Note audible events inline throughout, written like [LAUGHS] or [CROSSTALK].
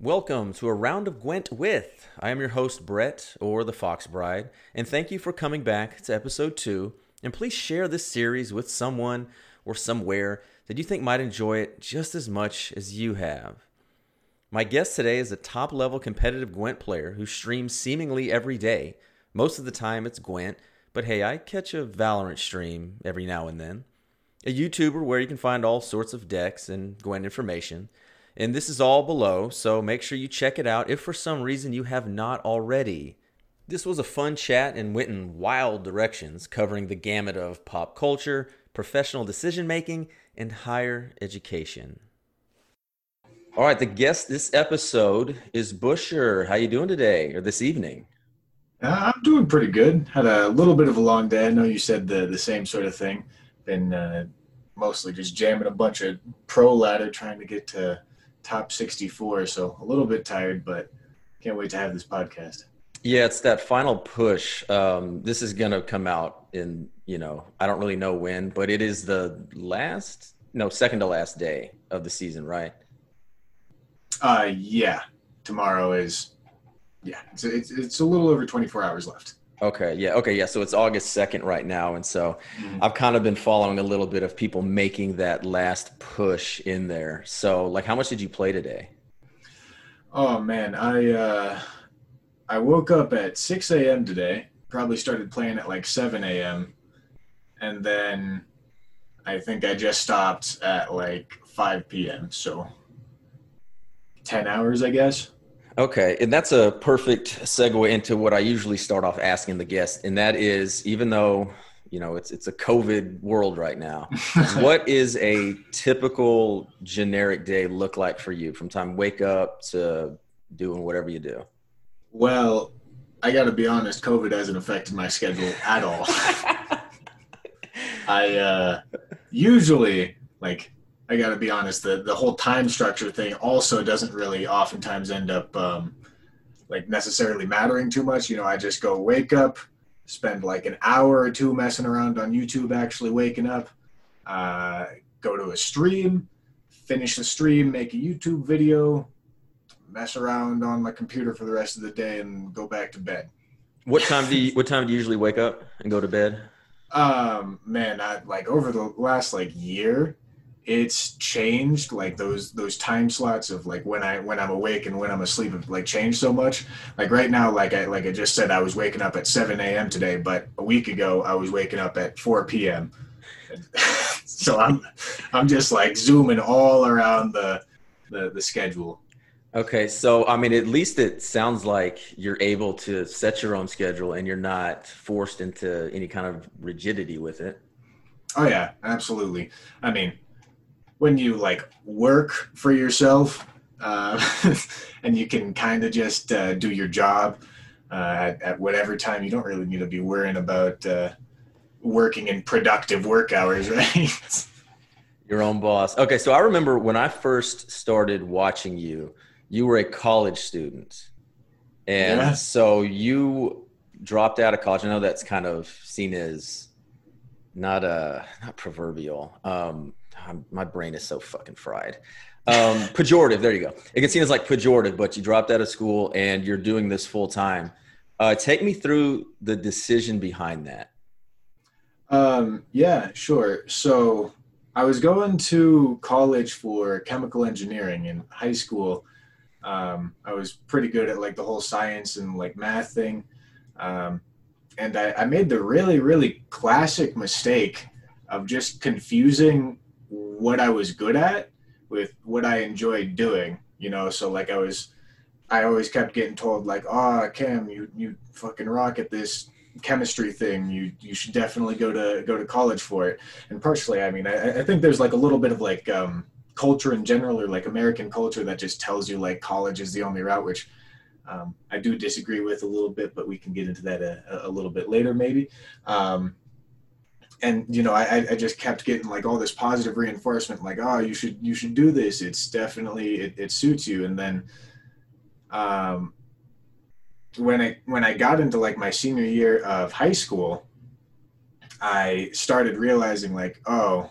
Welcome to a round of Gwent with. I am your host, Brett, or the Fox Bride, and thank you for coming back to episode two. And please share this series with someone or somewhere that you think might enjoy it just as much as you have. My guest today is a top level competitive Gwent player who streams seemingly every day. Most of the time it's Gwent, but hey, I catch a Valorant stream every now and then. A YouTuber where you can find all sorts of decks and Gwent information. And this is all below, so make sure you check it out if for some reason you have not already. This was a fun chat and went in wild directions, covering the gamut of pop culture, professional decision making, and higher education. All right, the guest this episode is Busher. How you doing today or this evening? Uh, I'm doing pretty good. Had a little bit of a long day. I know you said the the same sort of thing. Been uh, mostly just jamming a bunch of pro ladder, trying to get to top 64. So a little bit tired, but can't wait to have this podcast. Yeah, it's that final push. Um, this is going to come out in, you know, I don't really know when, but it is the last, no, second to last day of the season, right? Uh, yeah. Tomorrow is, yeah, it's, it's, it's a little over 24 hours left. Okay. Yeah. Okay. Yeah. So it's August 2nd right now. And so mm-hmm. I've kind of been following a little bit of people making that last push in there. So, like, how much did you play today? Oh, man. I, uh, I woke up at 6 a.m. today, probably started playing at like 7 a.m. And then I think I just stopped at like 5 p.m. So 10 hours, I guess. Okay, and that's a perfect segue into what I usually start off asking the guests, and that is, even though you know it's it's a COVID world right now, [LAUGHS] what is a typical generic day look like for you from time wake up to doing whatever you do? Well, I got to be honest, COVID hasn't affected my schedule at all. [LAUGHS] I uh, usually like I got to be honest, the the whole time structure thing also doesn't really oftentimes end up um, like necessarily mattering too much. You know, I just go wake up, spend like an hour or two messing around on YouTube, actually waking up, uh, go to a stream, finish the stream, make a YouTube video, mess around on my computer for the rest of the day, and go back to bed. What time do you What time do you usually wake up and go to bed? Um, man, I like over the last like year it's changed like those those time slots of like when i when i'm awake and when i'm asleep have like changed so much. Like right now like i like i just said i was waking up at 7 a.m today but a week ago i was waking up at 4 p.m [LAUGHS] so i'm i'm just like zooming all around the the, the schedule. Okay so i mean at least it sounds like you're able to set your own schedule and you're not forced into any kind of rigidity with it. Oh yeah absolutely. I mean when you like work for yourself uh, [LAUGHS] and you can kind of just uh, do your job uh, at, at, whatever time you don't really need to be worrying about uh, working in productive work hours [LAUGHS] right? Your own boss. Okay so i remember when i first started watching you you were a college student. And yeah. so you dropped out of college. I know that's kind of seen as not a uh, not proverbial. Um, I'm, my brain is so fucking fried. Um, [LAUGHS] pejorative. There you go. It can seem as like pejorative, but you dropped out of school and you're doing this full time. Uh, take me through the decision behind that. Um, yeah, sure. So I was going to college for chemical engineering in high school. Um, I was pretty good at like the whole science and like math thing. Um, and I, I made the really, really classic mistake of just confusing what I was good at with what I enjoyed doing, you know. So like I was, I always kept getting told like, "Oh, Cam, you you fucking rock at this chemistry thing. You you should definitely go to go to college for it." And partially, I mean, I, I think there's like a little bit of like um, culture in general, or like American culture that just tells you like college is the only route, which. Um, I do disagree with a little bit, but we can get into that a, a little bit later, maybe. Um, and you know I, I just kept getting like all this positive reinforcement like oh you should you should do this it's definitely it, it suits you and then um when i when i got into like my senior year of high school i started realizing like oh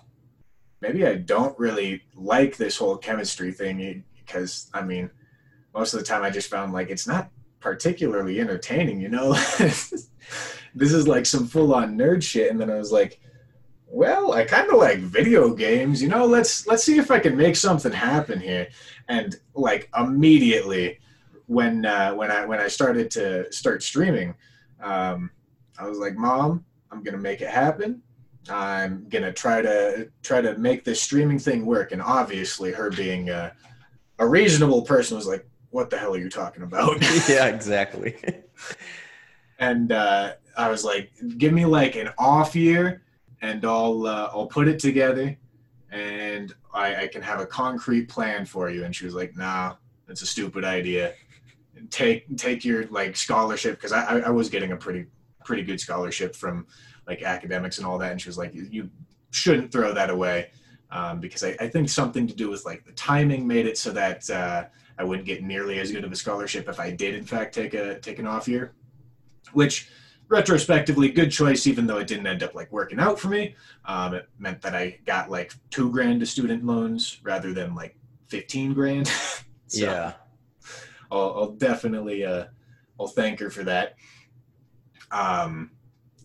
maybe i don't really like this whole chemistry thing because i mean most of the time I just found like it's not particularly entertaining, you know? [LAUGHS] this is like some full on nerd shit. And then I was like, well, I kind of like video games, you know, let's, let's see if I can make something happen here. And like immediately when, uh, when I, when I started to start streaming, um, I was like, mom, I'm to make it happen. I'm to try to try to make this streaming thing work. And obviously her being a, a reasonable person was like, what the hell are you talking about? [LAUGHS] yeah, exactly. [LAUGHS] and uh, I was like, give me like an off year, and I'll uh, I'll put it together, and I, I can have a concrete plan for you. And she was like, nah, that's a stupid idea. Take take your like scholarship because I, I was getting a pretty pretty good scholarship from like academics and all that, and she was like, you shouldn't throw that away. Um, because I, I, think something to do with like the timing made it so that uh, I wouldn't get nearly as good of a scholarship if I did in fact take a take an off year, which retrospectively good choice even though it didn't end up like working out for me. Um, it meant that i got like two grand to student loans rather than like 15 grand. [LAUGHS] So yeah. I'll, I'll, definitely uh i'll thank her for that. Um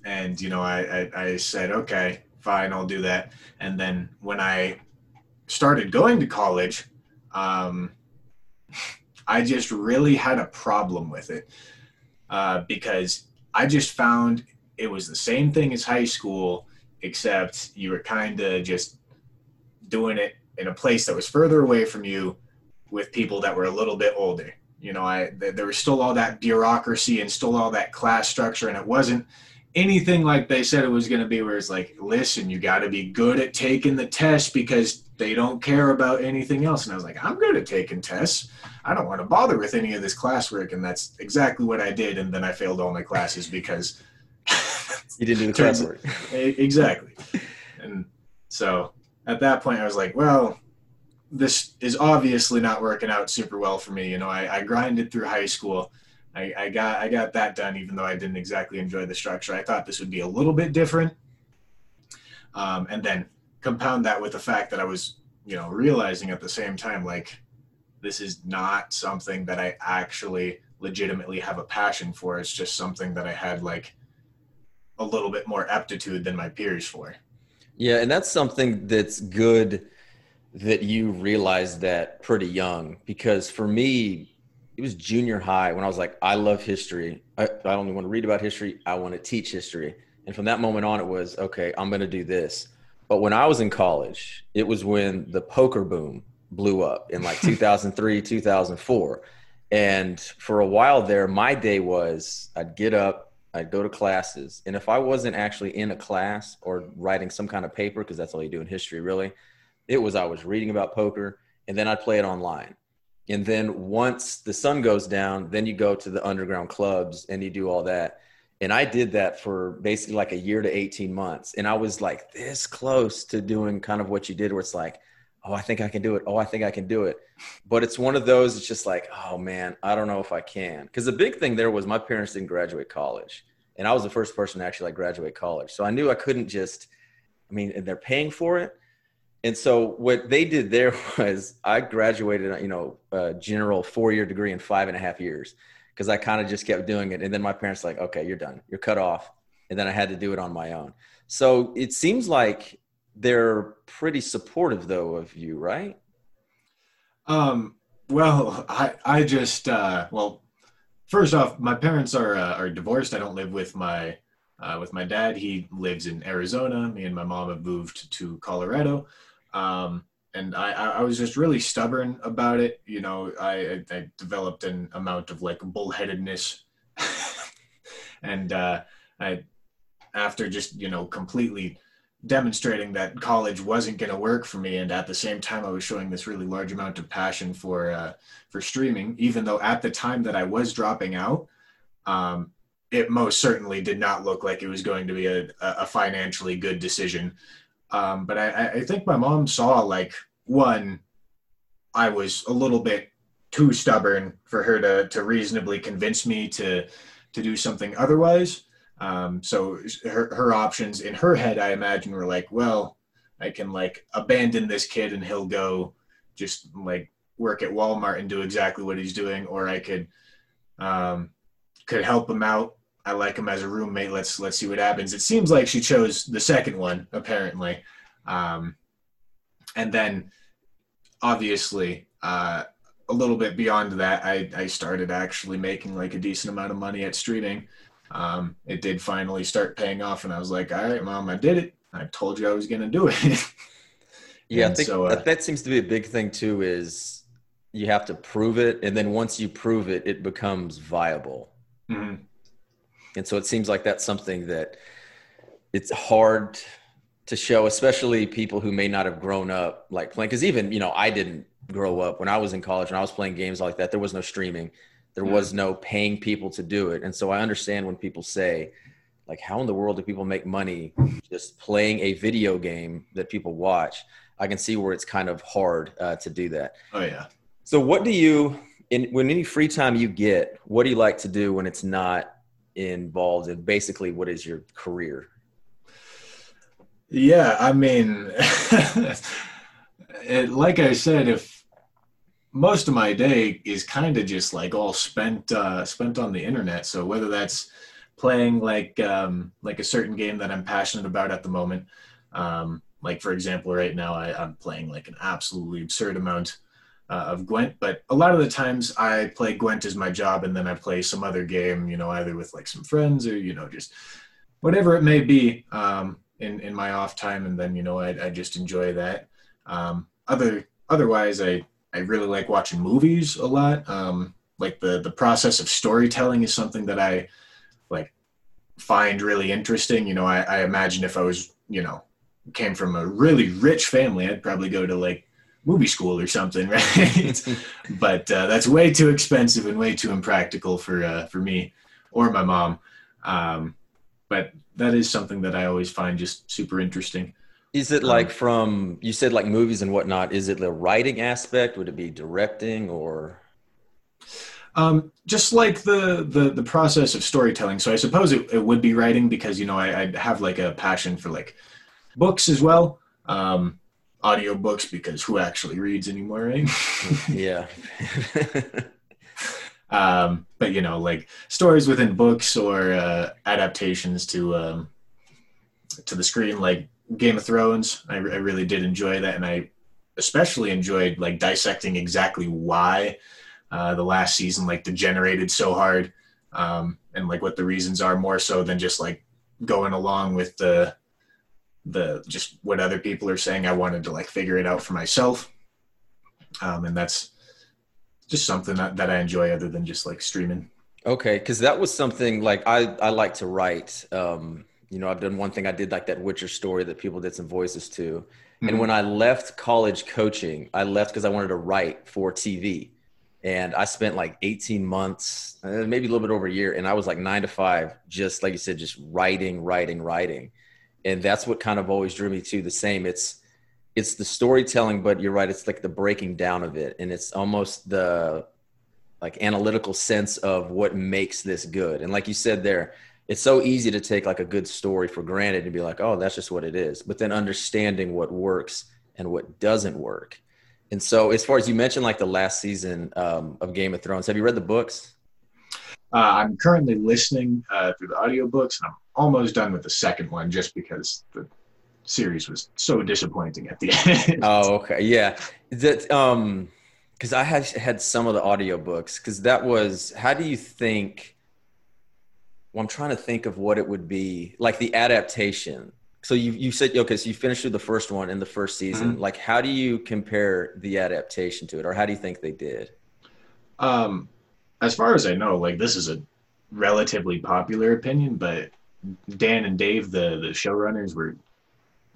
and you know I, I i said okay fine i'll do that. And then when i started going to college um [LAUGHS] I just really had a problem with it uh, because I just found it was the same thing as high school, except you were kind of just doing it in a place that was further away from you with people that were a little bit older. You know, I there was still all that bureaucracy and still all that class structure, and it wasn't anything like they said it was going to be. Where it's like, listen, you got to be good at taking the test because they don't care about anything else. And I was like, I'm good at taking tests. I don't want to bother with any of this classwork. And that's exactly what I did. And then I failed all my classes because [LAUGHS] you didn't do the classwork. [LAUGHS] exactly. And so at that point, I was like, well, this is obviously not working out super well for me. You know, I, I grinded through high school. I, I got I got that done, even though I didn't exactly enjoy the structure. I thought this would be a little bit different. Um, and then compound that with the fact that I was, you know, realizing at the same time, like, this is not something that I actually legitimately have a passion for. It's just something that I had like a little bit more aptitude than my peers for. Yeah, and that's something that's good that you realized that pretty young because for me, it was junior high when I was like, I love history. I, I only want to read about history. I want to teach history. And from that moment on, it was okay, I'm going to do this. But when I was in college, it was when the poker boom blew up in like [LAUGHS] 2003, 2004. And for a while there, my day was I'd get up, I'd go to classes. And if I wasn't actually in a class or writing some kind of paper, because that's all you do in history, really, it was I was reading about poker and then I'd play it online. And then once the sun goes down, then you go to the underground clubs and you do all that and I did that for basically like a year to 18 months. And I was like this close to doing kind of what you did, where it's like, oh, I think I can do it. Oh, I think I can do it. But it's one of those, it's just like, oh man, I don't know if I can. Because the big thing there was my parents didn't graduate college. And I was the first person to actually like graduate college. So I knew I couldn't just, I mean, and they're paying for it. And so what they did there [LAUGHS] was I graduated, you know, a general four year degree in five and a half years because I kind of just kept doing it. And then my parents like, okay, you're done. You're cut off. And then I had to do it on my own. So it seems like they're pretty supportive though of you, right? Um, well, I, I just, uh, well, first off, my parents are, uh, are divorced. I don't live with my, uh, with my dad. He lives in Arizona. Me and my mom have moved to Colorado. Um, and I, I was just really stubborn about it. You know, I, I developed an amount of like bullheadedness, [LAUGHS] and uh, I, after just you know completely demonstrating that college wasn't going to work for me, and at the same time I was showing this really large amount of passion for uh, for streaming, even though at the time that I was dropping out, um, it most certainly did not look like it was going to be a, a financially good decision. Um, but I, I think my mom saw like one, I was a little bit too stubborn for her to to reasonably convince me to to do something otherwise. Um, so her her options in her head, I imagine, were like, well, I can like abandon this kid and he'll go just like work at Walmart and do exactly what he's doing, or I could um, could help him out. I like him as a roommate. Let's let's see what happens. It seems like she chose the second one, apparently. Um, and then, obviously, uh, a little bit beyond that, I, I started actually making like a decent amount of money at streaming. Um, it did finally start paying off, and I was like, "All right, mom, I did it. I told you I was going to do it." [LAUGHS] yeah, I think so, uh, that, that seems to be a big thing too. Is you have to prove it, and then once you prove it, it becomes viable. Mm-hmm. And so it seems like that's something that it's hard to show, especially people who may not have grown up like playing. Because even you know, I didn't grow up when I was in college and I was playing games like that. There was no streaming, there mm-hmm. was no paying people to do it, and so I understand when people say, like, how in the world do people make money just playing a video game that people watch? I can see where it's kind of hard uh, to do that. Oh yeah. So what do you in when any free time you get, what do you like to do when it's not involved in basically what is your career? Yeah, I mean, [LAUGHS] it, like I said, if most of my day is kind of just like all spent uh, spent on the internet, so whether that's playing like um, like a certain game that I'm passionate about at the moment, um, like for example, right now I, I'm playing like an absolutely absurd amount uh, of Gwent, but a lot of the times I play Gwent as my job, and then I play some other game, you know, either with like some friends or you know just whatever it may be. Um, in in my off time, and then you know I, I just enjoy that. Um, other otherwise, I I really like watching movies a lot. Um, like the the process of storytelling is something that I like find really interesting. You know, I, I imagine if I was you know came from a really rich family, I'd probably go to like movie school or something, [LAUGHS] right? but uh, that's way too expensive and way too impractical for uh, for me or my mom. Um, but that is something that I always find just super interesting. Is it like um, from you said like movies and whatnot? Is it the writing aspect? Would it be directing or? Um, just like the, the the process of storytelling. So I suppose it, it would be writing because you know I, I have like a passion for like books as well. Um, audio books because who actually reads anymore, right? [LAUGHS] yeah. [LAUGHS] Um, but you know, like stories within books or uh, adaptations to um, to the screen, like Game of Thrones. I, I really did enjoy that, and I especially enjoyed like dissecting exactly why uh, the last season like degenerated so hard, um, and like what the reasons are more so than just like going along with the the just what other people are saying. I wanted to like figure it out for myself, um, and that's just something that, that I enjoy other than just like streaming. Okay, because that was something like I I like to write. Um, you know, I've done one thing. I did like that Witcher story that people did some voices to. Mm-hmm. And when I left college coaching, I left because I wanted to write for TV. And I spent like 18 months, uh, maybe a little bit over a year. And I was like nine to five, just like you said, just writing, writing, writing. And that's what kind of always drew me to the same. It's it's the storytelling, but you're right. It's like the breaking down of it, and it's almost the like analytical sense of what makes this good. And like you said there, it's so easy to take like a good story for granted and be like, oh, that's just what it is. But then understanding what works and what doesn't work. And so, as far as you mentioned, like the last season um, of Game of Thrones, have you read the books? Uh, I'm currently listening uh, through the audiobooks, and I'm almost done with the second one just because the series was so disappointing at the [LAUGHS] end. oh, okay. Yeah. That um because I had had some of the audiobooks because that was how do you think well, I'm trying to think of what it would be like the adaptation. So you you said okay, so you finished through the first one in the first season. Mm-hmm. Like how do you compare the adaptation to it, or how do you think they did? Um, as far as I know, like this is a relatively popular opinion, but Dan and Dave, the the showrunners, were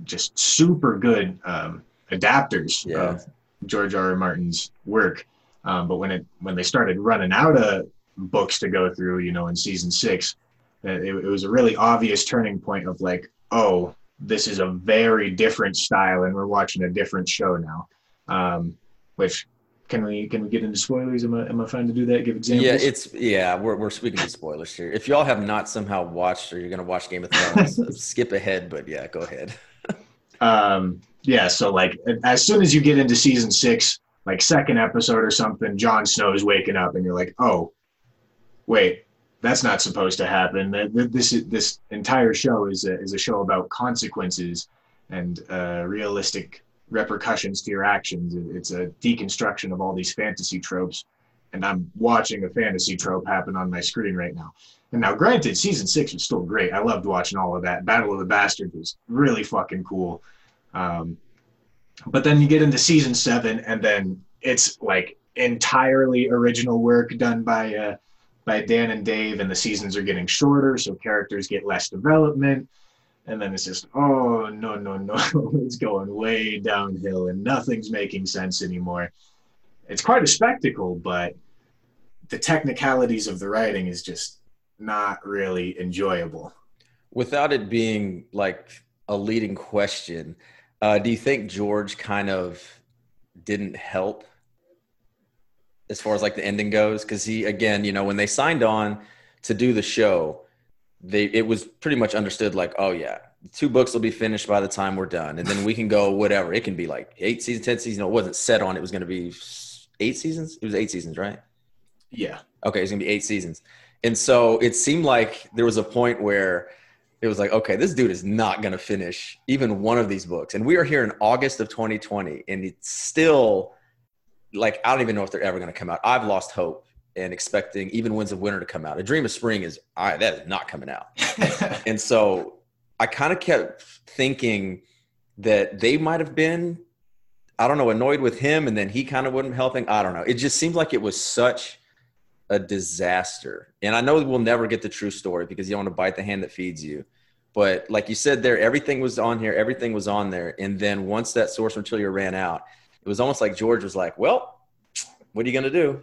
just super good um, adapters yeah. of George R. R. Martin's work. Um, but when it when they started running out of books to go through, you know, in season six, uh, it, it was a really obvious turning point of like, oh, this is a very different style, and we're watching a different show now. Um, which can we can we get into spoilers? Am I am I fine to do that? Give examples. Yeah, it's yeah. We're we're speaking to spoilers here. If y'all have not somehow watched or you're gonna watch Game of Thrones, [LAUGHS] skip ahead. But yeah, go ahead [LAUGHS] um, yeah, so like as soon as you get into season six, like second episode or something, Jon Snow is waking up, and you're like, oh, wait, that's not supposed to happen. This this entire show is a, is a show about consequences and uh, realistic repercussions to your actions. It's a deconstruction of all these fantasy tropes, and I'm watching a fantasy trope happen on my screen right now. And now, granted, season six was still great. I loved watching all of that. Battle of the Bastards was really fucking cool. Um, but then you get into season seven, and then it's like entirely original work done by uh, by Dan and Dave, and the seasons are getting shorter, so characters get less development. And then it's just, oh no, no, no, [LAUGHS] it's going way downhill, and nothing's making sense anymore. It's quite a spectacle, but the technicalities of the writing is just not really enjoyable. Without it being like a leading question, uh, do you think George kind of didn't help as far as like the ending goes? Because he, again, you know, when they signed on to do the show, they it was pretty much understood like, oh yeah, two books will be finished by the time we're done, and then we can go whatever. It can be like eight seasons, ten seasons. it wasn't set on. It was going to be eight seasons. It was eight seasons, right? Yeah. Okay, it's going to be eight seasons, and so it seemed like there was a point where it was like, okay, this dude is not going to finish even one of these books. And we are here in August of 2020, and it's still like, I don't even know if they're ever going to come out. I've lost hope and expecting even Winds of Winter to come out. A Dream of Spring is, right, that is not coming out. [LAUGHS] and so I kind of kept thinking that they might have been, I don't know, annoyed with him, and then he kind of wasn't helping. I don't know. It just seemed like it was such a disaster. And I know we'll never get the true story because you don't want to bite the hand that feeds you. But like you said there, everything was on here, everything was on there. And then once that source material ran out, it was almost like George was like, Well, what are you gonna do?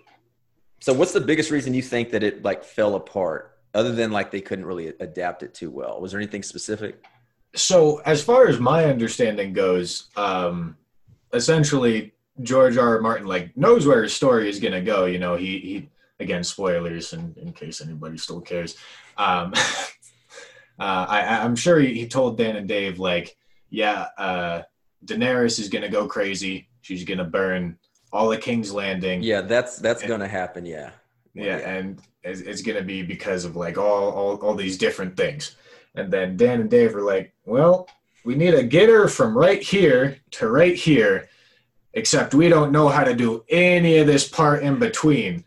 So what's the biggest reason you think that it like fell apart other than like they couldn't really adapt it too well? Was there anything specific? So as far as my understanding goes, um essentially George R. R. Martin like knows where his story is gonna go. You know, he he again spoilers in, in case anybody still cares um, [LAUGHS] uh, I, i'm sure he, he, told dan and dave like yeah uh, daenerys is gonna go crazy she's gonna burn all the king's landing yeah that's that's and, gonna happen yeah yeah, yeah. and it's, it's, gonna be because of like all, all all these different things and then dan and dave were like well we need a getter from right here to right here except we don't know how to do any of this part in between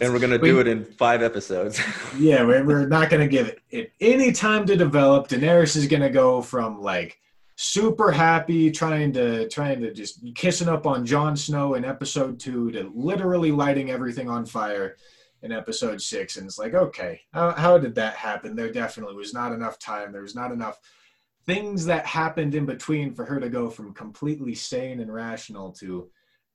and we're gonna [LAUGHS] do it in five episodes. yeah, we're, we're not gonna give it any time to develop. Daenerys is gonna go from like super happy, trying to trying to just kissing up on Jon Snow in episode two to literally lighting everything on fire in episode six. And it's like, okay, how, how did that happen? There definitely was not enough time. There was not enough things that happened in between for her to go from completely sane and rational to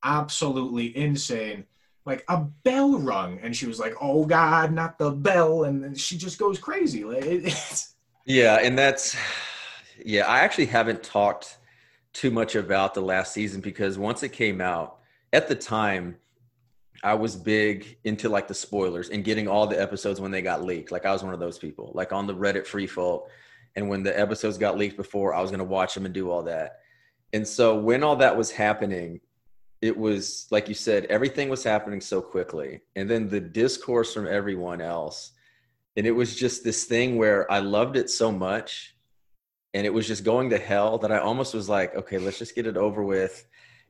absolutely insane like a bell rung and she was like oh god not the bell and she just goes crazy like [LAUGHS] yeah and that's yeah i actually haven't talked too much about the last season because once it came out at the time i was big into like the spoilers and getting all the episodes when they got leaked. Like i was one of those people. Like on the reddit freefolk and when the episodes got leaked before i was going to watch them and do all that. And so when all that was happening it was like you said everything was happening so quickly. And then the discourse from everyone else and it was just this thing where i loved it so much and it was just going to hell that i almost was like okay let's just get it over with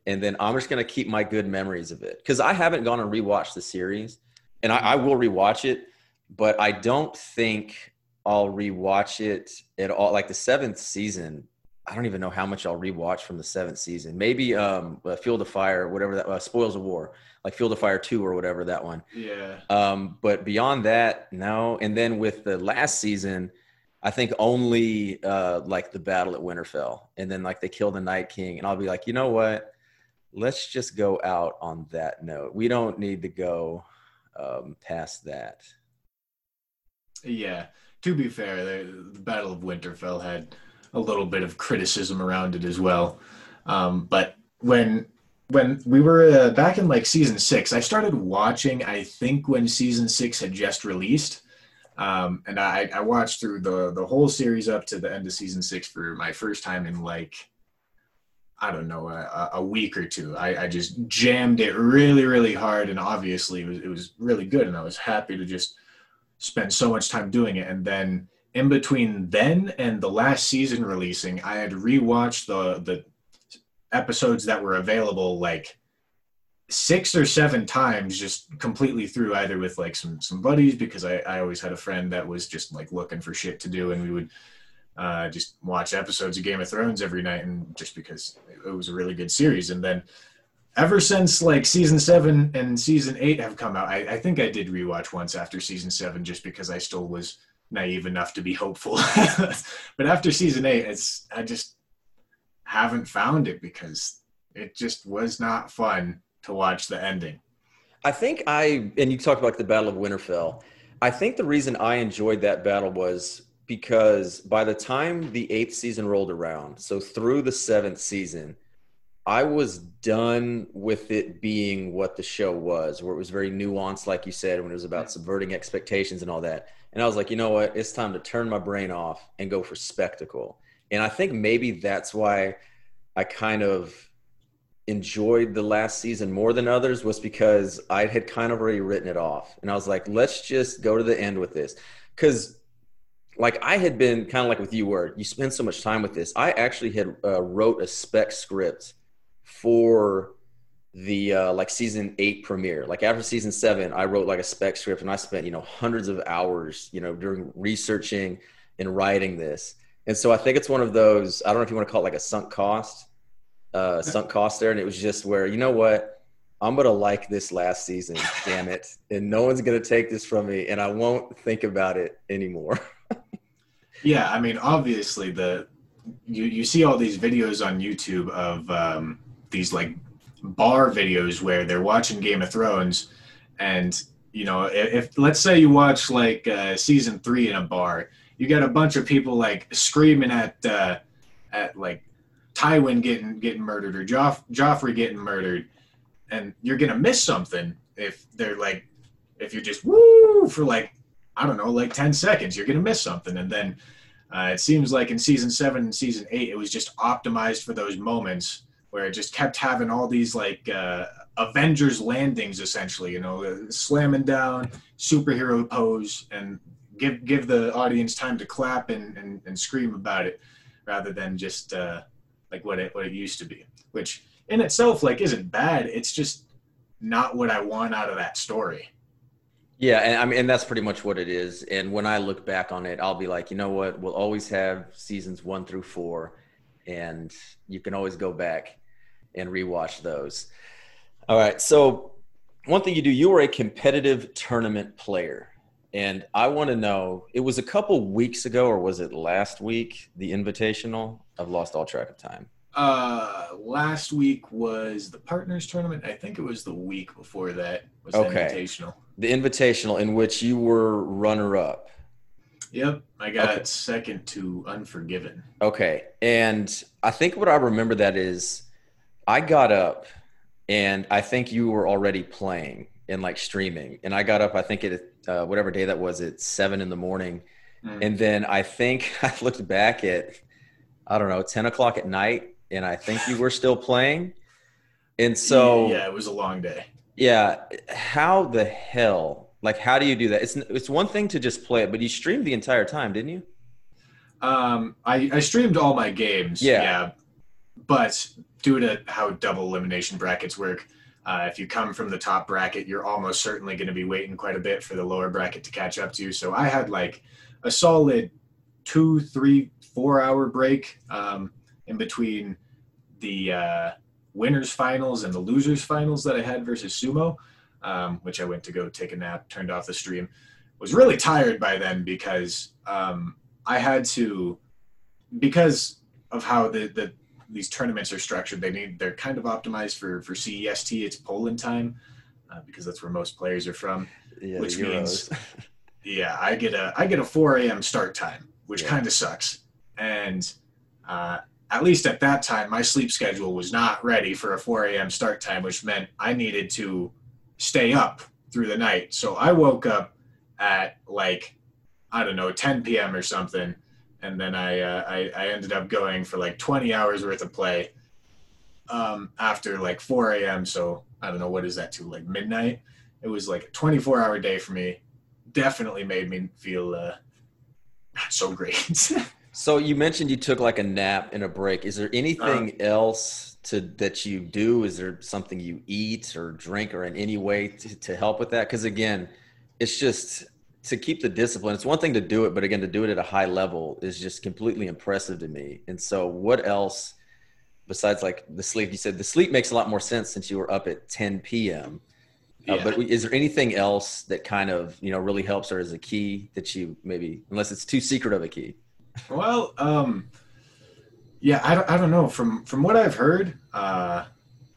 and then i'm just going to keep my good memories of it because i haven't gone and rewatched the series and I, I will rewatch it but i don't think i'll rewatch it at all like the seventh season I don't even know how much I'll rewatch from the seventh season. Maybe um, uh, Field of Fire, whatever that uh, Spoils of War, like Field of Fire two or whatever that one. Yeah. Um, but beyond that, no. And then with the last season, I think only uh, like the battle at Winterfell, and then like they kill the Night King, and I'll be like, you know what? Let's just go out on that note. We don't need to go um, past that. Yeah. To be fair, the, the Battle of Winterfell had a little bit of criticism around it as well. Um, but when when we were uh, back in like season six, I started watching. I think when season six had just released, um, and I, I watched through the the whole series up to the end of season six for my first time in like I don't know, a, a week or two. I, I, just jammed it really, really hard, and obviously it was, it was really good, and I was happy to just spend so much time doing it. And then in between then and the last season releasing, I had rewatched the the episodes that were available like six or seven times just completely through either with like some some buddies because I, I always had a friend that was just like looking for shit to do and we would uh, just watch episodes of Game of Thrones every night and just because it was a really good series. And then ever since like season seven and season eight have come out I, I think I did rewatch once after season seven just because I still was naive enough to be hopeful. [LAUGHS] But after season eight it's I just haven't found it because it just was not fun to watch the ending. I think I and you talked about the Battle of Winterfell. I think the reason I enjoyed that battle was because by the time the eighth season rolled around, so through the seventh season, I was done with it being what the show was, where it was very nuanced, like you said, when it was about subverting expectations and all that. And I was like, you know what? It's time to turn my brain off and go for spectacle. And I think maybe that's why I kind of enjoyed the last season more than others was because I had kind of already written it off. And I was like, let's just go to the end with this. Because, like, I had been kind of like with you, where you spend so much time with this. I actually had uh, wrote a spec script for the uh, like season eight premiere. Like after season seven, I wrote like a spec script, and I spent you know hundreds of hours, you know, during researching and writing this. And so I think it's one of those. I don't know if you want to call it like a sunk cost uh, sunk cost there, and it was just where you know what, I'm gonna like this last season, damn it, [LAUGHS] and no one's gonna take this from me, and I won't think about it anymore. [LAUGHS] yeah, I mean, obviously the you you see all these videos on YouTube of um, these like bar videos where they're watching Game of Thrones, and you know, if, if let's say you watch like uh, season three in a bar, you get a bunch of people like screaming at uh, at like Tywin getting getting murdered or Joff, Joffrey getting murdered, and you're gonna miss something if they're like if you're just woo for like I don't know like ten seconds, you're gonna miss something, and then uh, it seems like in season seven and season eight, it was just optimized for those moments where it just kept having all these like uh, Avengers landings, essentially, you know, slamming down superhero pose and give give the audience time to clap and, and, and scream about it rather than just uh, like what it what it used to be, which in itself like isn't bad. It's just not what I want out of that story. Yeah, and I mean, and that's pretty much what it is. And when I look back on it, I'll be like, you know what? We'll always have seasons one through four, and you can always go back and rewatch those. All right. So, one thing you do, you were a competitive tournament player. And I want to know, it was a couple weeks ago, or was it last week, the invitational? I've lost all track of time. Uh, last week was the partners tournament. I think it was the week before that was okay. the invitational. The invitational in which you were runner up. Yep, I got okay. second to Unforgiven. Okay, and I think what I remember that is, I got up, and I think you were already playing and like streaming, and I got up. I think it uh, whatever day that was at seven in the morning. Mm. And then I think [LAUGHS] I looked back at, I don't know, 10 o'clock at night, and I think you were still playing. And so, yeah, it was a long day. Yeah. How the hell, like, how do you do that? It's, it's one thing to just play it, but you streamed the entire time, didn't you? Um, I, I streamed all my games. Yeah. yeah. But due to how double elimination brackets work, uh, if you come from the top bracket, you're almost certainly going to be waiting quite a bit for the lower bracket to catch up to you. So I had like a solid two, three, four hour break um, in between the uh, winners finals and the losers finals that I had versus Sumo, um, which I went to go take a nap, turned off the stream. Was really tired by then because um, I had to, because of how the, the these tournaments are structured. They need they're kind of optimized for for CEST. It's Poland time uh, because that's where most players are from. Yeah, which means, [LAUGHS] yeah, I get a I get a 4 a.m. start time, which yeah. kind of sucks. And uh, at least at that time, my sleep schedule was not ready for a 4 a.m. start time, which meant I needed to stay up through the night. So I woke up at like I don't know 10 p.m. or something and then I, uh, I, I ended up going for like 20 hours worth of play, um, after like 4 a.m. So I don't know what is that to like midnight. It was like a 24 hour day for me. Definitely made me feel uh, not so great. [LAUGHS] so you mentioned you took like a nap and a break. Is there anything uh, else to that you do? Is there something you eat or drink or in any way to, to help with that? Because again, it's just to keep the discipline. It's one thing to do it, but again, to do it at a high level is just completely impressive to me. And so, what else besides like the sleep? You said the sleep makes a lot more sense since you were up at 10 p.m. Uh, but is there anything else that kind of you know really helps or as a key that you maybe unless it's too secret of a key? Well, um, yeah, I don't, I don't know. From from what I've heard, uh,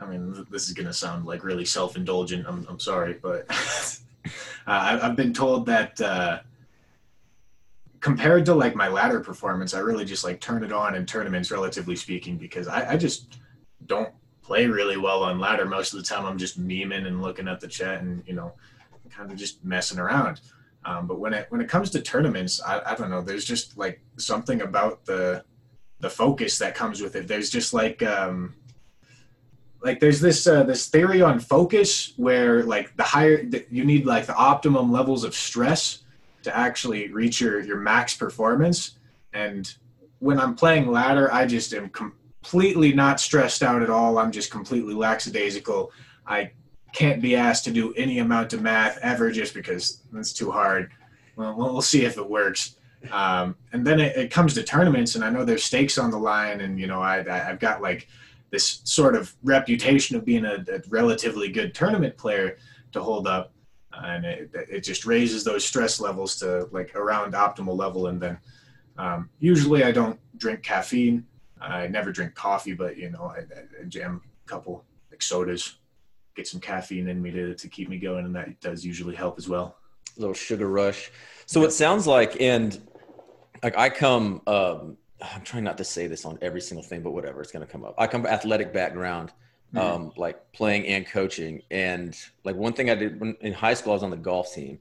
I mean, this is gonna sound like really self indulgent. I'm I'm sorry, but [LAUGHS] Uh, I've been told that uh, compared to like my ladder performance, I really just like turn it on in tournaments, relatively speaking, because I, I just don't play really well on ladder. Most of the time, I'm just memeing and looking at the chat and you know, kind of just messing around. Um, but when it when it comes to tournaments, I, I don't know. There's just like something about the the focus that comes with it. There's just like um, like there's this uh, this theory on focus where like the higher the, you need like the optimum levels of stress to actually reach your your max performance. And when i'm playing ladder i just am completely not stressed out at all. I'm just completely lackadaisical. I can't be asked to do any amount of math ever just because that's too hard. Well we'll see if it works. Um, and then it, it, comes to tournaments and i know there's stakes on the line and you know I, I i've got like this sort of reputation of being a, a relatively good tournament player to hold up. And it, it just raises those stress levels to like around optimal level. And then um, usually i don't drink caffeine. I never drink coffee but you know i, I jam a couple like sodas get some caffeine in me to, to keep me going. And that does usually help as well. A little sugar rush. So it sounds like and like i come um, [SIGHS] I'm trying not to say this on every single thing, but whatever, it's going to come up. I come from athletic background, mm-hmm. um, like playing and coaching. And like one thing I did when, in high school, I was on the golf team.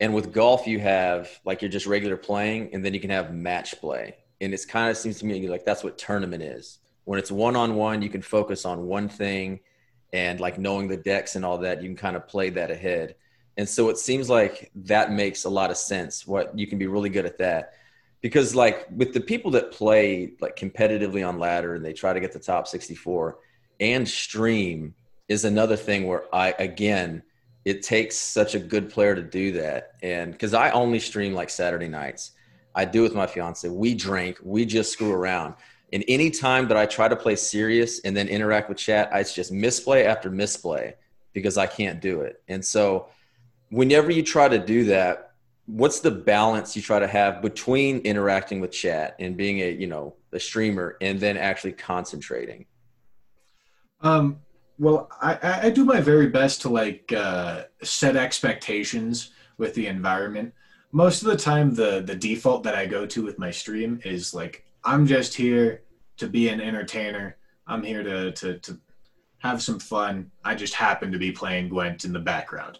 And with golf, you have like you're just regular playing, and then you can have match play. And it's kind of seems to me like that's what tournament is. When it's one on one, you can focus on one thing and like knowing the decks and all that, you can kind of play that ahead. And so it seems like that makes a lot of sense. What you can be really good at that because like with the people that play like competitively on ladder and they try to get the top 64 and stream is another thing where I again it takes such a good player to do that. And because I only stream like Saturday nights. I do with my fiance. We drink. We just screw around. And any time that I try to play serious and then interact with chat it's just misplay after misplay because I can't do it. And so whenever you try to do that what's the balance you try to have between interacting with chat and being a you know a streamer and then actually concentrating? Um well i i do my very best to like uh set expectations with the environment. Most of the time the the default that i go to with my stream is like i'm just here to be an entertainer. I'm here to to to have some fun. I just happen to be playing gwent in the background.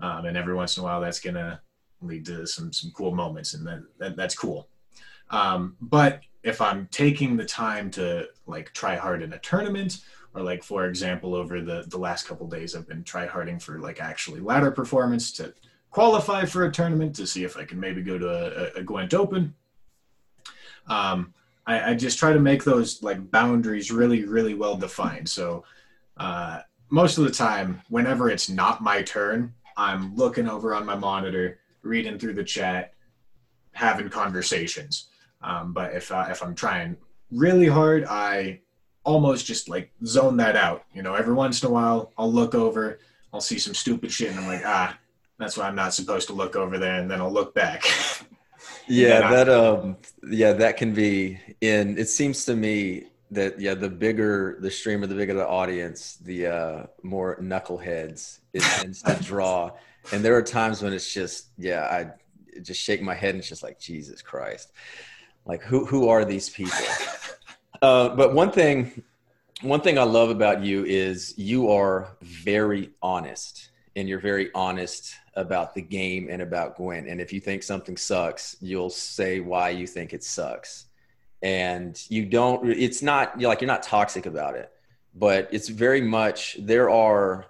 Um, and every once in a while that's gonna lead to some some cool moments, and that, that that's cool. Um, but if I'm taking the time to like try hard in a tournament, or like for example, over the the last couple days, I've been try harding for like actually ladder performance to qualify for a tournament to see if I can maybe go to a, a Gwent Open. Um, I, I, just try to make those like boundaries really, really well defined. So uh, most of the time, whenever it's not my turn, I'm looking over on my monitor reading through the chat, having conversations. Um, but if uh, if I'm trying really hard, I almost just like zone that out. You know, every once in a while, I'll look over, I'll see some stupid shit, and I'm like, ah, that's why I'm not supposed to look over there, and then I'll look back. [LAUGHS] yeah, that um, yeah, that can be. In it seems to me that yeah, the bigger the streamer, the bigger the audience, the uh, more knuckleheads it tends to [LAUGHS] draw and there are times when it's just yeah i just shake my head and it's just like jesus christ like who who are these people [LAUGHS] uh, but one thing one thing i love about you is you are very honest and you're very honest about the game and about Gwent And if you think something sucks, you'll say why you think it sucks. And you don't, it's not you're like, you're not toxic about it. but it's very much there are.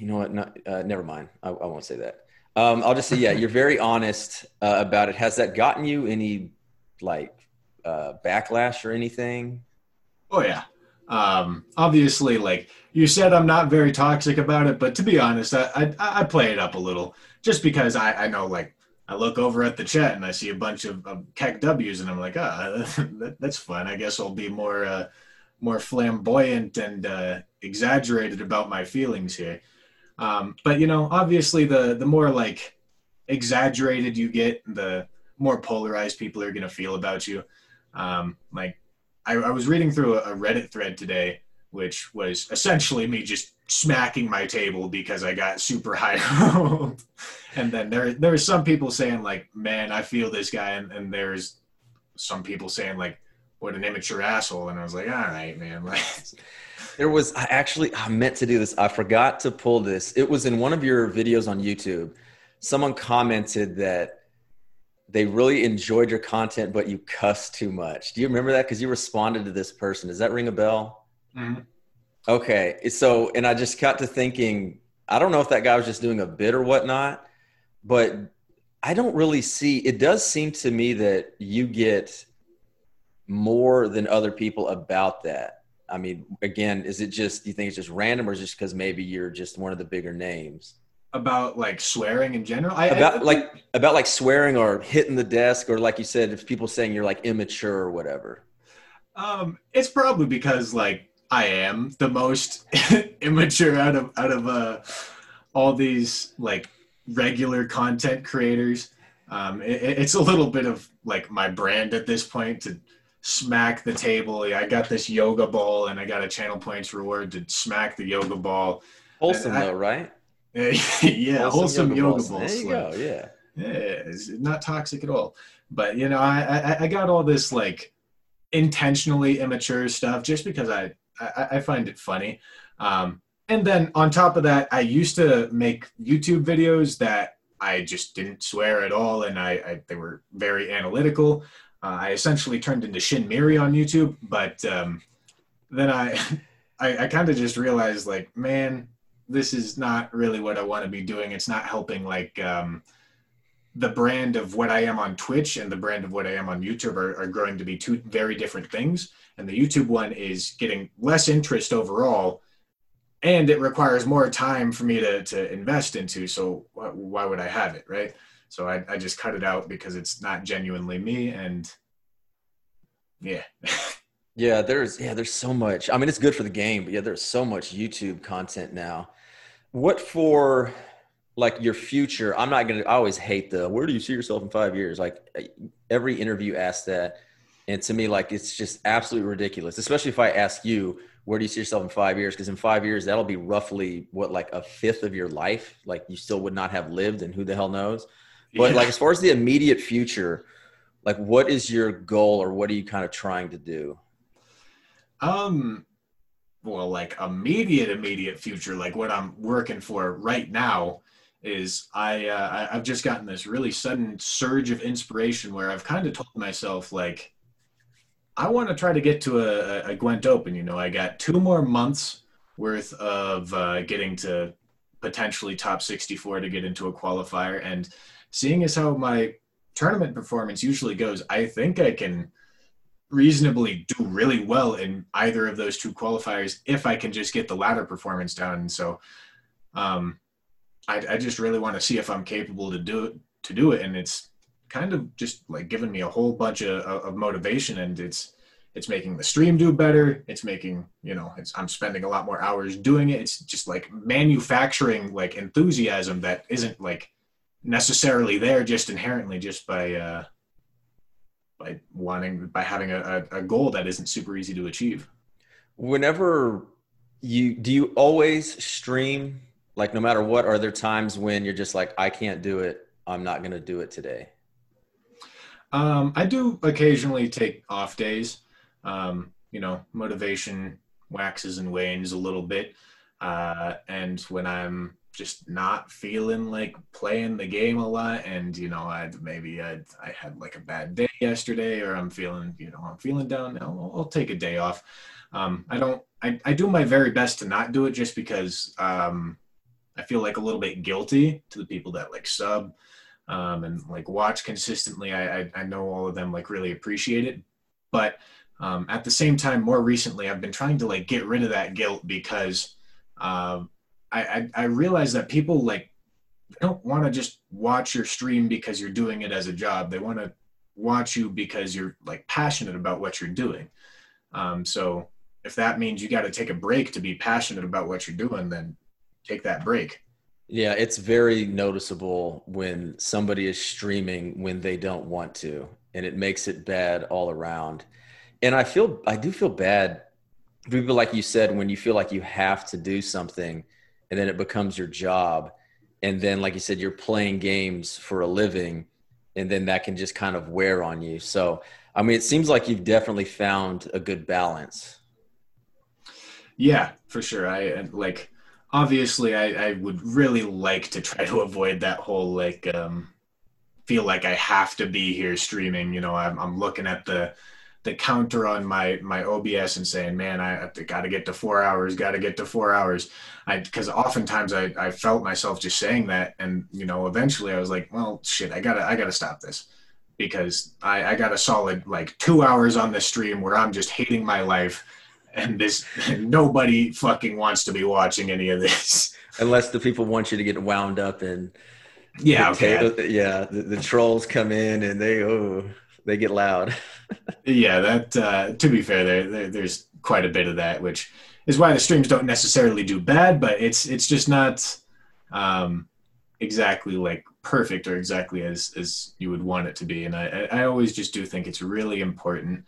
You know what? Not, uh, never mind. I, I, won't say that. Um, I'll just say, yeah, you're very honest uh, about it. Has that gotten you any like uh, backlash or anything? Oh yeah. Um, obviously, like you said, I'm not very toxic about it, but to be honest, I I, I play it up a little just because I, I know like I look over at the chat and I see a bunch of, of KEKW's and I'm like, ah, [LAUGHS] that, that's fun. I guess I'll be more uh, more flamboyant and uh, exaggerated about my feelings here. Um, but you know, obviously, the the more like exaggerated you get, the more polarized people are gonna feel about you. Um, like I, I was reading through a, a Reddit thread today, which was essentially me just smacking my table because I got super high [LAUGHS] and then there there were some people saying like, "Man, I feel this guy," and, and there's some people saying like, "What an immature asshole," and I was like, "All right, man." [LAUGHS] Like, there was I actually I meant to do this. I forgot to pull this. It was in one of your videos on YouTube. Someone commented that they really enjoyed your content, but you cuss too much. Do you remember that? Because you responded to this person. Does that ring a bell? Mm-hmm. Okay. So, and I just got to thinking, I don't know if that guy was just doing a bit or whatnot, but I don't really see, it does seem to me that you get more than other people about that. I mean, again, is it just, do you think it's just random or is it just because maybe you're just one of the bigger names? about like swearing in general? I, about I, like about like swearing or hitting the desk or like you said if people saying you're like immature or whatever. Um it's probably because like i am the most [LAUGHS] immature out of out of uh all these like regular content creators. Um it, it's a little bit of like my brand at this point to smack the table i got this yoga ball and i got a channel points reward to smack the yoga ball wholesome though right [LAUGHS] yeah, wholesome, wholesome yoga, yoga There you go. Yeah. Yeah, it's not toxic at all. But you know, I, I I got all this like intentionally immature stuff just because I I, I find it funny. Um, and then on top of that, I used to make YouTube videos that I just didn't swear at all, and I, I they were very analytical. Uh, I essentially turned into Shin Miri on YouTube, but um, then I [LAUGHS] I, I kind of just realized like, man, this is not really what I want to be doing. It's not helping like um, the brand of what I am on Twitch and the brand of what I am on YouTube are, are growing to be two very different things. And the YouTube one is getting less interest overall, and it requires more time for me to, to invest into. So why would I have it, right? So I, I just cut it out because it's not genuinely me. And yeah. [LAUGHS] yeah, there's yeah, there's so much. I mean, it's good for the game, but yeah, there's so much YouTube content now what for like your future? I'm not gonna. I always hate the where do you see yourself in five years? Like every interview asks that, and to me, like it's just absolutely ridiculous. Especially if I ask you where do you see yourself in five years? Because in five years, that'll be roughly what like a fifth of your life. Like you still would not have lived, and who the hell knows? But yeah. like as far as the immediate future, like what is your goal, or what are you kind of trying to do? Um, well like immediate immediate future like what i'm working for right now is i uh, i've just gotten this really sudden surge of inspiration where i've kind of told myself like i want to try to get to a, a gwent open you know i got two more months worth of uh, getting to potentially top 64 to get into a qualifier and seeing as how my tournament performance usually goes i think i can reasonably do really well in either of those two qualifiers if I can just get the ladder performance down. And so um, I, I just really want to see if I'm capable to do it to do it. And it's kind of just like giving me a whole bunch of, of motivation and it's it's making the stream do better. It's making, you know, it's I'm spending a lot more hours doing it. It's just like manufacturing like enthusiasm that isn't like necessarily there just inherently just by uh by wanting by having a, a goal that isn't super easy to achieve. Whenever you do you always stream like no matter what are there times when you're just like i can't do it. I'm not going to do it today um, i do occasionally take off days. Um, you know motivation waxes and wanes a little bit. Uh, and when i'm just not feeling like playing the game a lot. And you know i maybe i i had like a bad day yesterday or i'm feeling you know i'm feeling down i'll, I'll take a day off. Um, i don't I, I do my very best to not do it just because um, i feel like a little bit guilty to the people that like sub um, and like watch consistently. I, I i know all of them like really appreciate it. But um, at the same time more recently i've been trying to like get rid of that guilt because um, I, I, I realize that people like don't want to just watch your stream because you're doing it as a job. They want to watch you because you're like passionate about what you're doing. Um, so if that means you got to take a break to be passionate about what you're doing, then take that break. Yeah, it's very noticeable when somebody is streaming when they don't want to, and it makes it bad all around. And I feel I do feel bad people like you said when you feel like you have to do something and then it becomes your job. And then like you said you're playing games for a living and then that can just kind of wear on you. So i mean it seems like you've definitely found a good balance. Yeah for sure. I like obviously i, I would really like to try to avoid that whole like um feel like i have to be here streaming. You know i'm, I'm looking at the the counter on my my OBS and saying, "Man, I, got to get to four hours. Got to get to four hours." I because oftentimes I I felt myself just saying that, and you know, eventually I was like, "Well, shit, I gotta I gotta stop this." Because I, I got a solid like two hours on the stream where I'm just hating my life, and this and [LAUGHS] nobody fucking wants to be watching any of this [LAUGHS] unless the people want you to get wound up and yeah okay. yeah the, the, trolls come in and they oh they get loud. [LAUGHS] yeah, that uh, to be fair, there, there, there's quite a bit of that, which is why the streams don't necessarily do bad, but it's it's just not um, exactly like perfect or exactly as as you would want it to be. And I I always just do think it's really important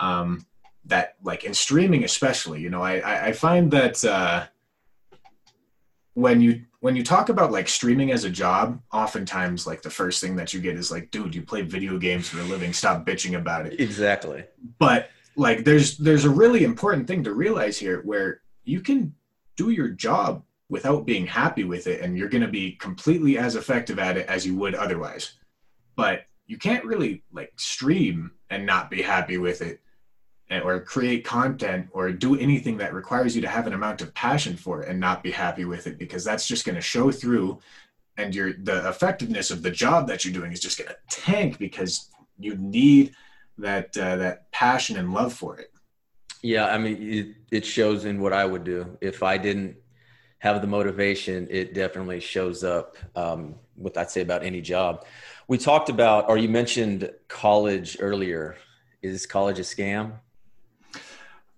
um, that like in streaming especially, you know, I I find that uh, when you when you talk about like streaming as a job, oftentimes like the first thing that you get is like, dude, you play video games for a living. Stop bitching about it. Exactly. But like there's there's a really important thing to realize here where you can do your job without being happy with it and you're going to be completely as effective at it as you would otherwise. But you can't really like stream and not be happy with it or create content or do anything that requires you to have an amount of passion for it and not be happy with it because that's just going to show through and your the effectiveness of the job that you're doing is just going to tank because you need that uh, that passion and love for it. Yeah i mean it, it shows in what i would do. If i didn't have the motivation it definitely shows up um, with i'd say about any job. We talked about or you mentioned college earlier. Is college a scam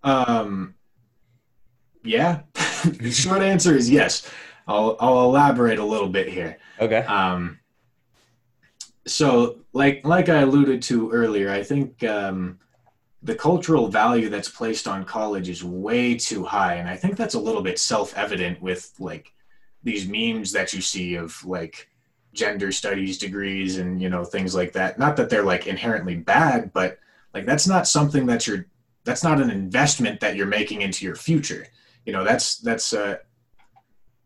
um, yeah. [LAUGHS] the short answer is yes. I'll I'll elaborate a little bit here. Okay. Um, so like like I alluded to earlier, I think um, the cultural value that's placed on college is way too high, and I think that's a little bit self evident with like these memes that you see of like gender studies degrees and you know things like that. Not that they're like inherently bad, but like that's not something that you're that's not an investment that you're making into your future. You know that's that's uh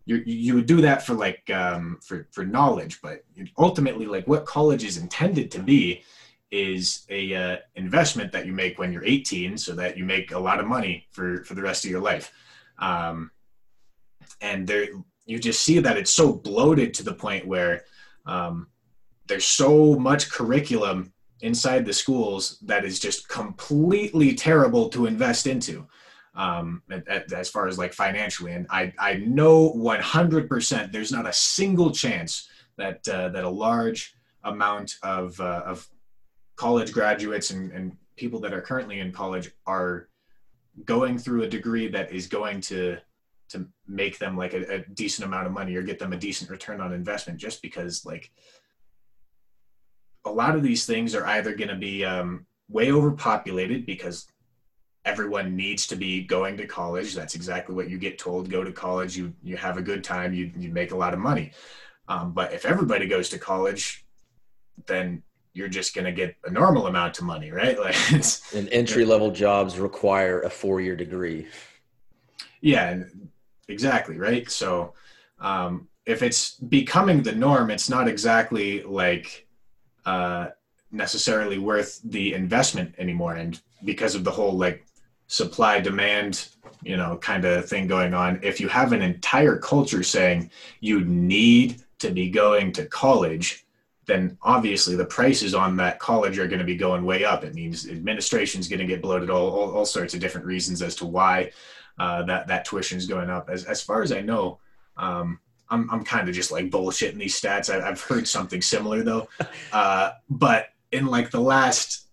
you you would do that for like um for for knowledge but ultimately like what college is intended to be is a uh, investment that you make when you're 18 so that you make a lot of money for for the rest of your life. Um and there you just see that it's so bloated to the point where um there's so much curriculum inside the schools that is just completely terrible to invest into um, as far as like financially. And I, I know 100% there's not a single chance that, uh, that a large amount of, uh, of college graduates and, and people that are currently in college are going through a degree that is going to to make them like a, a decent amount of money or get them a decent return on investment just because like a lot of these things are either going to be um, way overpopulated because everyone needs to be going to college. That's exactly what you get told. Go to college, you you have a good time, you you make a lot of money. Um, but if everybody goes to college, then you're just going to get a normal amount of money, right? [LAUGHS] Like and entry level jobs require a four year degree. Yeah, exactly, right. So um, if it's becoming the norm, it's not exactly like uh, necessarily worth the investment anymore. And because of the whole like supply demand, you know, kind of thing going on, if you have an entire culture saying you need to be going to college, then obviously the prices on that college are going to be going way up. It means administration is going to get bloated, all, all, all sorts of different reasons as to why uh, that that tuition is going up. As as far as I know, um, I'm I'm kind of just like bullshitting these stats. I, have heard something similar though, [LAUGHS] uh, but in like the last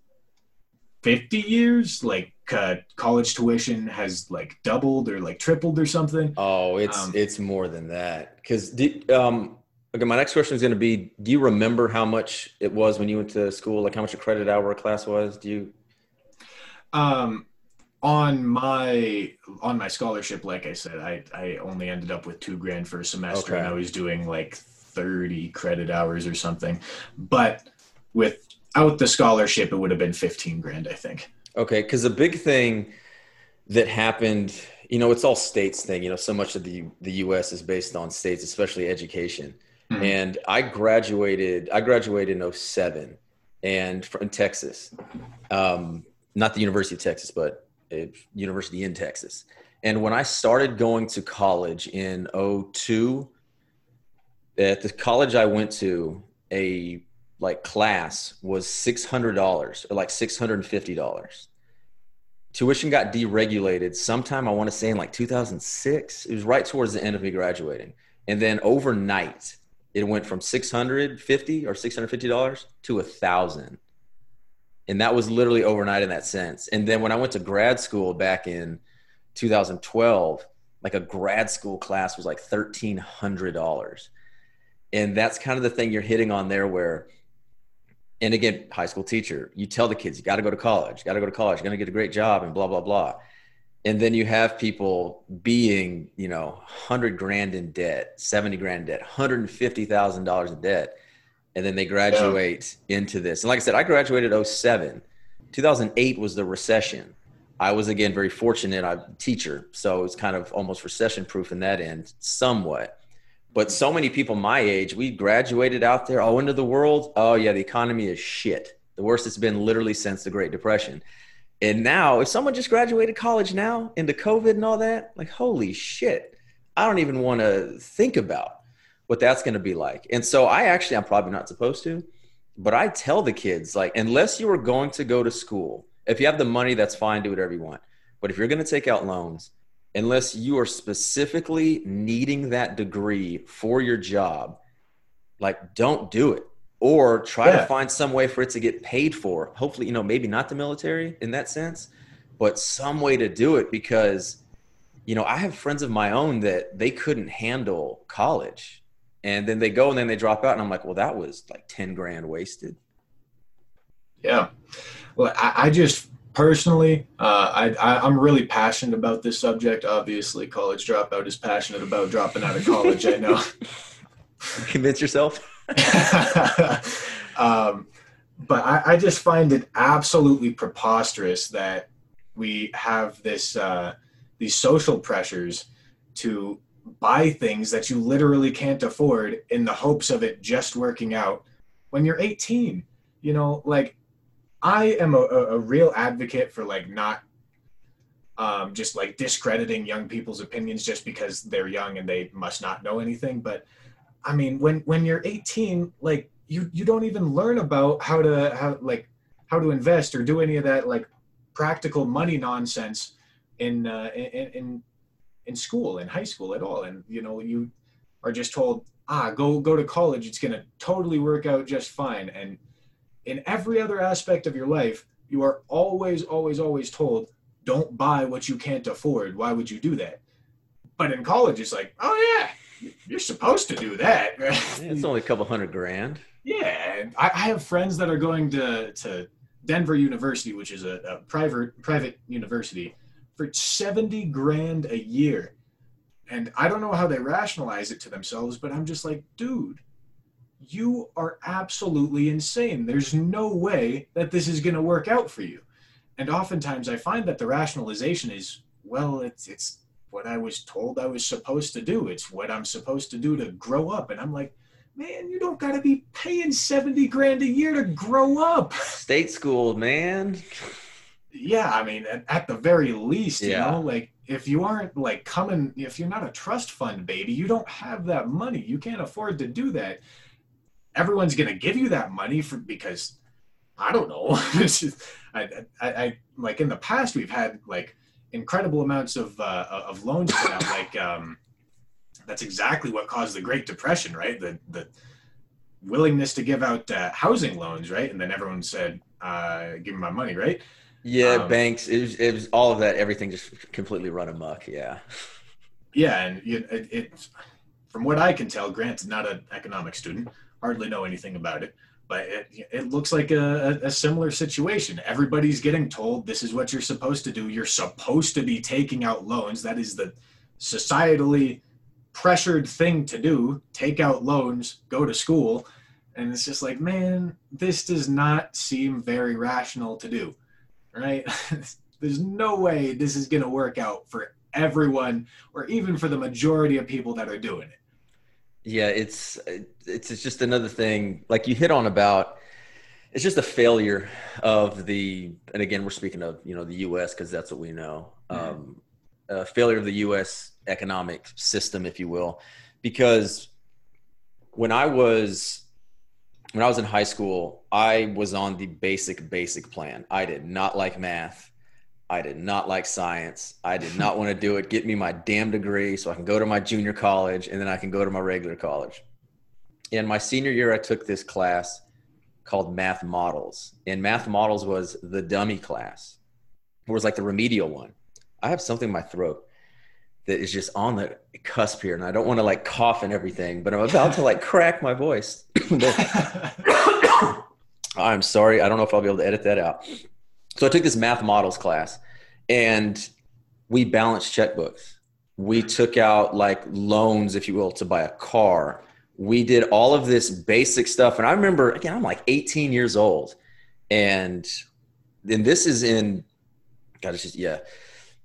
fifty years, like uh, college tuition has like doubled or like tripled or something. Oh, it's um, it's more than that. Because um, okay, my next question is going to be: Do you remember how much it was when you went to school? Like how much a credit hour class was? Do you? Um, on my on my scholarship, like I said, I I only ended up with two grand for a semester, okay. and I was doing like thirty credit hours or something. But without the scholarship, it would have been fifteen grand, I think. Okay, because the big thing that happened, you know, it's all states thing. You know, so much of the the U.S. is based on states, especially education. Mm-hmm. And I graduated. I graduated in 07 and from Texas, um, not the University of Texas, but university in Texas. And when I started going to college in 02, at the college I went to, a like class was $600 or like $650. Tuition got deregulated sometime I want to say in like 2006. It was right towards the end of me graduating. And then overnight, it went from 650 or $650 to a thousand and that was literally overnight in that sense. And then when I went to grad school back in 2012, like a grad school class was like thirteen hundred dollars, and that's kind of the thing you're hitting on there. Where, and again, high school teacher, you tell the kids you got to go to college, got to go to college, you're gonna get a great job, and blah blah blah. And then you have people being, you know, hundred grand in debt, seventy grand in debt, hundred and fifty thousand dollars in debt and then they graduate yeah. into this. And like I said, I graduated 07. 2008 was the recession. I was again very fortunate. I'm a teacher, so it's kind of almost recession proof in that end, somewhat. But so many people my age, we graduated out there, oh, into the world. Oh yeah, the economy is shit. The worst it's been literally since the Great Depression. And now, if someone just graduated college now into COVID and all that, like holy shit, I don't even want to think about what that's going to be like. And so I actually, I'm probably not supposed to, but I tell the kids, like, unless you are going to go to school, if you have the money, that's fine, do whatever you want. But if you're going to take out loans, unless you are specifically needing that degree for your job, like, don't do it. Or try yeah. to find some way for it to get paid for. Hopefully, you know, maybe not the military in that sense, but some way to do it because, you know, I have friends of my own that they couldn't handle college and then they go and then they drop out and i'm like well that was like 10 grand wasted. Yeah. Well i, I just personally uh, I, I am really passionate about this subject. Obviously college dropout is passionate about dropping out of college i know. [LAUGHS] Convince yourself? [LAUGHS] Um, but I, I just find it absolutely preposterous that we have this uh, these social pressures to buy things that you literally can't afford in the hopes of it just working out. When you're 18 you know like i am a, a real advocate for like not um, just like discrediting young people's opinions just because they're young and they must not know anything. But i mean when when you're 18 like you you don't even learn about how to how like how to invest or do any of that like practical money nonsense in uh, in, in in school, in high school at all. And, you know, you are just told, ah, go, go to college. It's going to totally work out just fine. And in every other aspect of your life, you are always, always, always told, don't buy what you can't afford. Why would you do that? But in college, it's like, oh yeah, you're supposed to do that. [LAUGHS] it's only a couple hundred grand. Yeah, I, I, have friends that are going to to Denver University, which is a, a private private university, for 70 grand a year. And I don't know how they rationalize it to themselves, but I'm just like, dude, you are absolutely insane. There's no way that this is going to work out for you. And oftentimes I find that the rationalization is, well, it's it's what I was told I was supposed to do. It's what I'm supposed to do to grow up. And I'm like, man, you don't got to be paying 70 grand a year to grow up. State school, man. Yeah, I mean, at, at the very least, you know, like if you aren't like coming, if you're not a trust fund baby, you don't have that money. You can't afford to do that. Everyone's gonna give you that money for because I don't know. [LAUGHS] Just- I, I, I like in the past we've had like incredible amounts of uh, of loans put out. Like um, that's exactly what caused the Great Depression, right? The the willingness to give out uh, housing loans, right? And then everyone said, uh, "Give me my money," right? Yeah, Um, banks. It was, it was all of that. Everything just completely run amok. Yeah. Yeah, and it, it, from what I can tell, Grant's not an economic student, hardly know anything about it, but it, it looks like a, a similar situation. Everybody's getting told this is what you're supposed to do. You're supposed to be taking out loans. That is the societally pressured thing to do. Take out loans, go to school. And it's just like, man, this does not seem very rational to do, right? [LAUGHS] There's no way this is going to work out for everyone or even for the majority of people that are doing it. Yeah, it's it's it's just another thing. Like you hit on about, it's just a failure of the. And again, we're speaking of you know the U.S. because that's what we know. Um, a failure of the U.S. economic system, if you will, because when I was when I was in high school, I was on the basic basic plan. I did not like math. I did not like science. I did not want to do it. Get me my damn degree so I can go to my junior college and then I can go to my regular college. In my senior year, I took this class called Math Models. And Math Models was the dummy class. It was like the remedial one. I have something in my throat that is just on the cusp here. And I don't want to like cough and everything, but I'm about to like crack my voice. [COUGHS] I'm sorry. I don't know if I'll be able to edit that out. So I took this math models class and we balanced checkbooks. We took out like loans, if you will, to buy a car. We did all of this basic stuff. And I remember, again, I'm like 18 years old. And and this is in, God, it's just, yeah,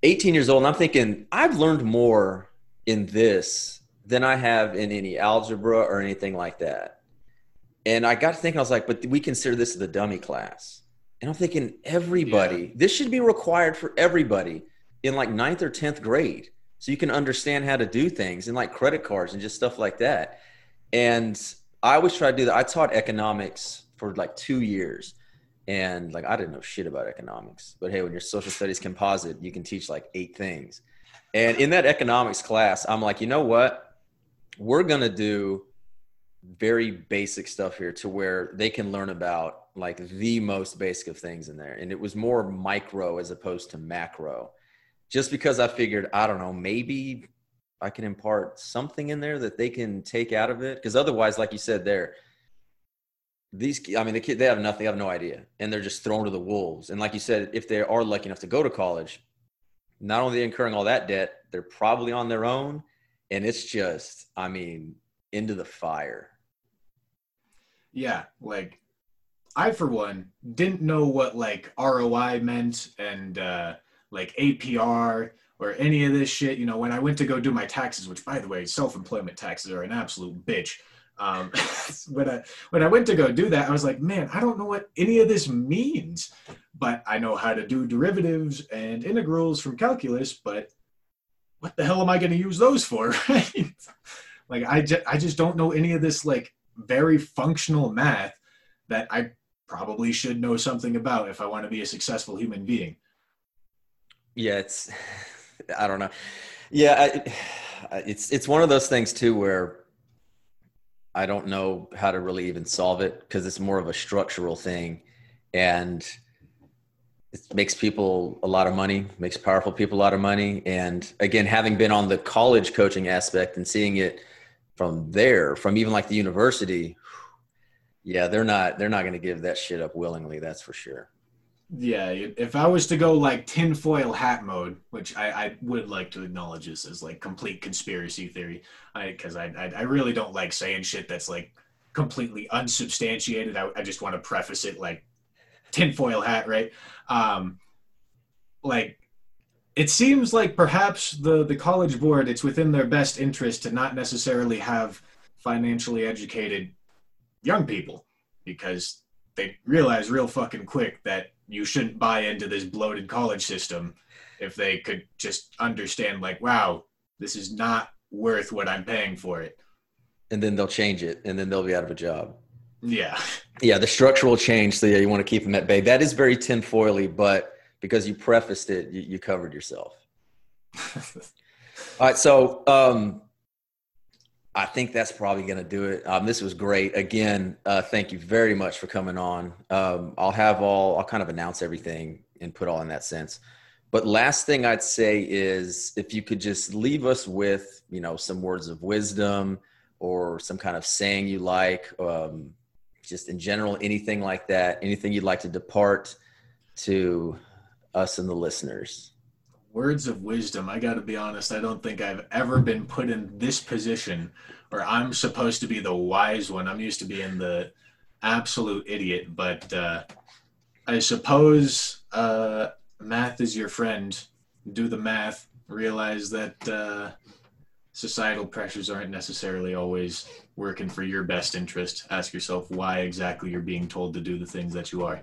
18 years old. And I'm thinking, I've learned more in this than I have in any algebra or anything like that. And I got to thinking, I was like, but we consider this the dummy class. And I'm thinking, everybody, this should be required for everybody in like ninth or 10th grade. So you can understand how to do things and like credit cards and just stuff like that. And I always try to do that. I taught economics for like two years. And like, I didn't know shit about economics. But hey, when you're social studies composite, you can teach like eight things. And in that economics class, I'm like, you know what? We're to do very basic stuff here to where they can learn about like the most basic of things in there. And it was more micro as opposed to macro. Just because I figured, I don't know, maybe I can impart something in there that they can take out of it. Because otherwise, like you said there, these I mean the kid they have nothing, they have no idea. And they're just thrown to the wolves. And like you said, if they are lucky enough to go to college, not only incurring all that debt, they're probably on their own. And it's just, I mean, into the fire. Yeah, like I for one didn't know what like ROI meant and uh like APR or any of this shit. You know, when I went to go do my taxes, which by the way, self-employment taxes are an absolute bitch. Um, [LAUGHS] when I when I went to go do that, I was like, man, I don't know what any of this means, but I know how to do derivatives and integrals from calculus. But what the hell am I going to use those for? [LAUGHS] Like I just I just don't know any of this like very functional math that I probably should know something about if I want to be a successful human being. Yeah, it's [LAUGHS] I don't know. Yeah, I, [SIGHS] it's it's one of those things too where I don't know how to really even solve it because it's more of a structural thing, and it makes people a lot of money, makes powerful people a lot of money, and again, having been on the college coaching aspect and seeing it from there, from even like the university, yeah, they're not they're not going to give that shit up willingly. That's for sure. Yeah, if I was to go like tinfoil hat mode, which I, I would like to acknowledge this as like complete conspiracy theory, because I, I I really don't like saying shit that's like completely unsubstantiated. I, I just want to preface it like tinfoil hat, right? Um, like it seems like perhaps the the college board it's within their best interest to not necessarily have financially educated young people because they realize real fucking quick that you shouldn't buy into this bloated college system if they could just understand like wow this is not worth what i'm paying for it. And then they'll change it and then they'll be out of a job. Yeah. [LAUGHS] Yeah the structural change so yeah you want to keep them at bay. That is very tinfoily but because you prefaced it, you, you covered yourself. [LAUGHS] All right, so um, I think that's probably going to do it. Um, this was great. Again, uh, thank you very much for coming on. Um, I'll have all, I'll kind of announce everything and put all in that sense. But last thing I'd say is if you could just leave us with, you know, some words of wisdom or some kind of saying you like, um, just in general, anything like that, anything you'd like to depart to us and the listeners? Words of wisdom. I got to be honest, I don't think I've ever been put in this position where I'm supposed to be the wise one. I'm used to being the absolute idiot, but uh, I suppose uh, math is your friend. Do the math, realize that uh, societal pressures aren't necessarily always working for your best interest. Ask yourself why exactly you're being told to do the things that you are.